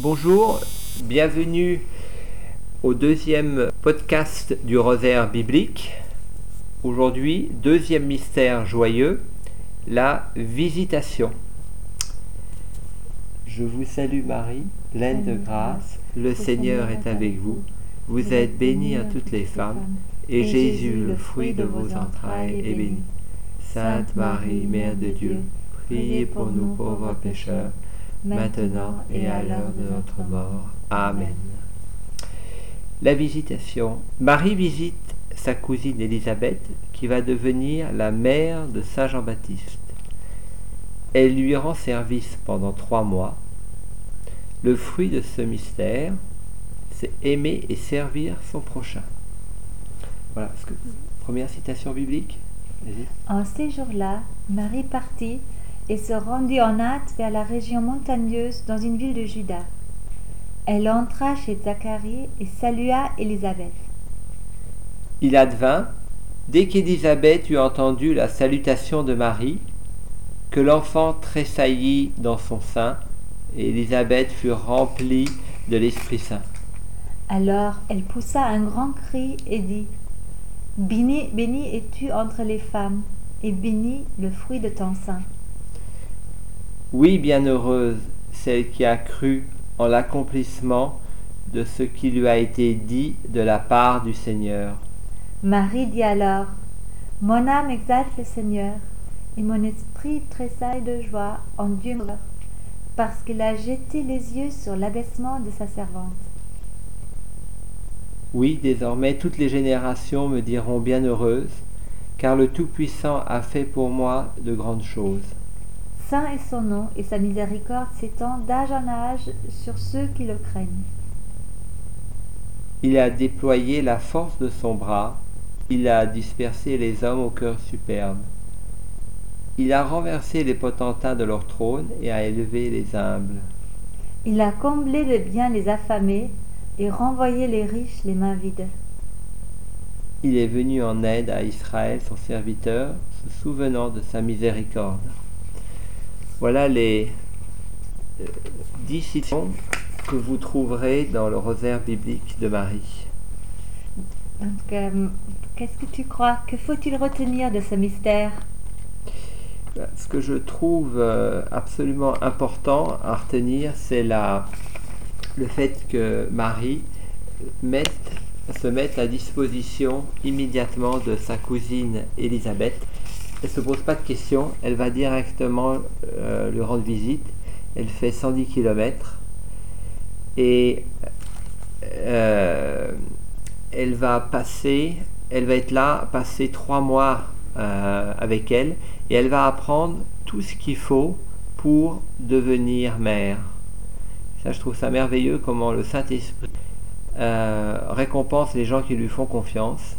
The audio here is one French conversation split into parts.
Bonjour, bienvenue au deuxième podcast du rosaire biblique. Aujourd'hui, deuxième mystère joyeux, la visitation. Je vous salue Marie, pleine de grâce, le Seigneur est avec vous. Vous êtes bénie à toutes les femmes, et Jésus, le fruit de vos entrailles, est béni. Sainte Marie, Mère de Dieu, priez pour nous pauvres pécheurs, maintenant et à l'heure de notre mort. Amen. La visitation. Marie visite sa cousine Élisabeth, qui va devenir la mère de Saint Jean-Baptiste. Elle lui rend service pendant trois mois. Le fruit de ce mystère, c'est aimer et servir son prochain. Voilà, première citation biblique? En ces jours-là, Marie partit et se rendit en hâte vers la région montagneuse dans une ville de Juda. Elle entra chez Zacharie et salua Élisabeth. Il advint, dès qu'Élisabeth eut entendu la salutation de Marie, que l'enfant tressaillit dans son sein, et Élisabeth fut remplie de l'Esprit Saint. Alors elle poussa un grand cri et dit Béni, béni es-tu entre les femmes, et béni le fruit de ton sein. Oui, bienheureuse celle qui a cru en l'accomplissement de ce qui lui a été dit de la part du Seigneur. Marie dit alors Mon âme exalte le Seigneur, et mon esprit tressaille de joie en Dieu, parce qu'il a jeté les yeux sur l'abaissement de sa servante. Oui, désormais toutes les générations me diront bienheureuse, car le Tout-Puissant a fait pour moi de grandes choses. Saint est son nom, et sa miséricorde s'étend d'âge en âge sur ceux qui le craignent. Il a déployé la force de son bras, il a dispersé les hommes au cœur superbe. Il a renversé les potentats de leur trône et a élevé les humbles. Il a comblé de bien les affamés et renvoyer les riches les mains vides. Il est venu en aide à Israël, son serviteur, se souvenant de sa miséricorde. Voilà les euh, dix citations que vous trouverez dans le rosaire biblique de Marie. Euh, qu'est-ce que tu crois? Que faut-il retenir de ce mystère? Ce que je trouve euh, absolument important à retenir, c'est la, le fait que Marie se mette à disposition immédiatement de sa cousine Élisabeth. Elle se pose pas de questions, elle va directement euh, lui rendre visite. Elle fait 110 km et euh, elle va passer, elle va être là, passer trois mois euh, avec elle et elle va apprendre tout ce qu'il faut pour devenir mère. Ça, je trouve ça merveilleux comment le Saint-Esprit récompense les gens qui lui font confiance.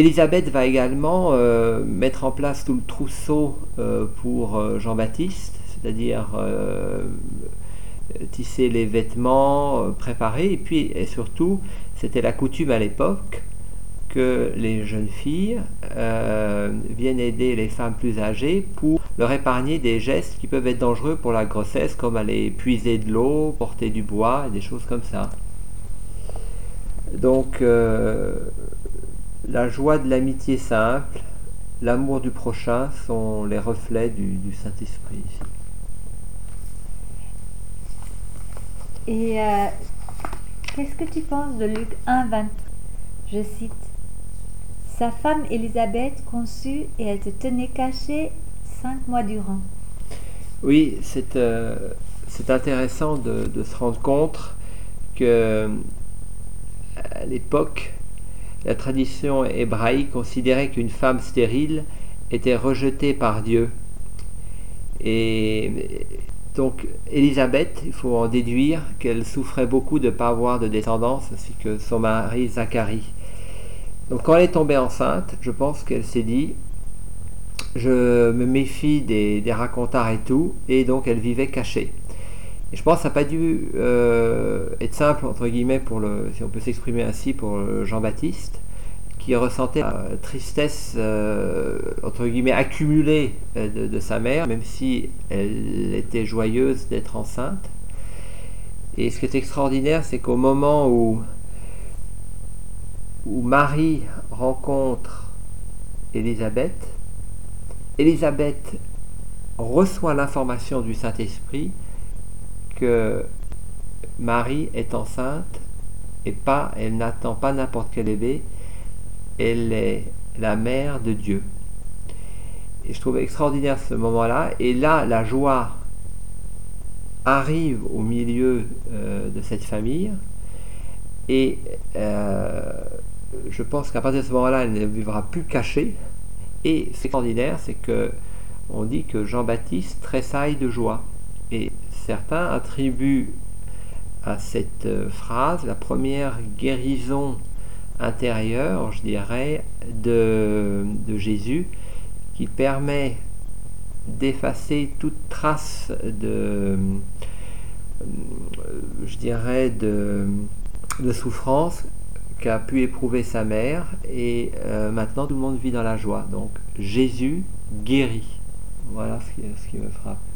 Elisabeth va également euh, mettre en place tout le trousseau euh, pour Jean-Baptiste, c'est-à-dire tisser les vêtements, préparer, et puis et surtout, c'était la coutume à l'époque que les jeunes filles viennent aider les femmes plus âgées pour leur épargner des gestes qui peuvent être dangereux pour la grossesse, comme aller puiser de l'eau, porter du bois, et des choses comme ça. Donc, euh, la joie de l'amitié simple, l'amour du prochain sont les reflets du, Saint-Esprit Et euh, qu'est-ce que tu penses de Luc 1, 20 Je cite Sa femme Élisabeth conçut et elle se tenait cachée cinq mois durant. Oui, c'est euh, intéressant de, se rendre compte que à l'époque, la tradition hébraïque considérait qu'une femme stérile était rejetée par Dieu. Et donc Élisabeth, il faut en déduire qu'elle souffrait beaucoup de ne pas avoir de descendance, ainsi que son mari Zacharie. Donc quand elle est tombée enceinte, je pense qu'elle s'est dit, je me méfie des, des racontars et tout, et donc elle vivait cachée. Et je pense que ça n'a pas dû euh, être simple, entre guillemets, pour le, si on peut s'exprimer ainsi, pour Jean-Baptiste, qui ressentait la tristesse, euh, entre guillemets, accumulée euh, de, sa mère, même si elle était joyeuse d'être enceinte. Et ce qui est extraordinaire, c'est qu'au moment où, où Marie rencontre Élisabeth, Élisabeth reçoit l'information du Saint-Esprit que Marie est enceinte et pas, elle n'attend pas n'importe quel bébé, elle est la mère de Dieu. Et je trouve extraordinaire ce moment-là. Et là, la joie arrive au milieu euh, de cette famille. Et euh, je pense qu'à partir de ce moment-là, elle ne vivra plus cachée. Et c'est extraordinaire, c'est que on dit que Jean-Baptiste tressaille de joie. Et certains attribuent à cette euh, phrase la première guérison intérieure, je dirais, de, Jésus, qui permet d'effacer toute trace dirais, de, souffrance qu'a pu éprouver sa mère et euh, maintenant tout le monde vit dans la joie. Donc Jésus guérit. Voilà ce qui me frappe.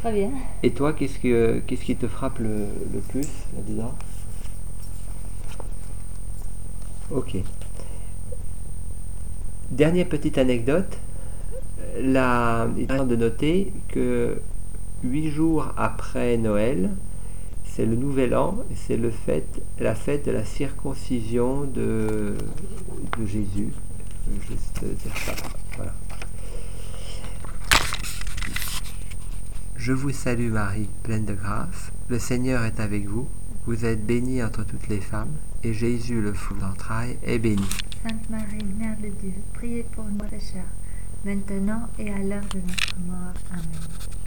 Très bien. Et toi, qu'est-ce, que, qu'est-ce qui te frappe le, le plus là-dedans Ok. Dernière petite anecdote. La, il est de noter que huit jours après Noël, c'est le nouvel an, c'est le la fête de la circoncision de, de Jésus. Je vais juste dire ça. Voilà. Je vous salue Marie, pleine de grâce. Le Seigneur est avec vous. Vous êtes bénie entre toutes les femmes, et Jésus, le fruit d'entrailles, est béni. Sainte Marie, Mère de Dieu, priez pour nous pécheurs, maintenant et à l'heure de notre mort. Amen.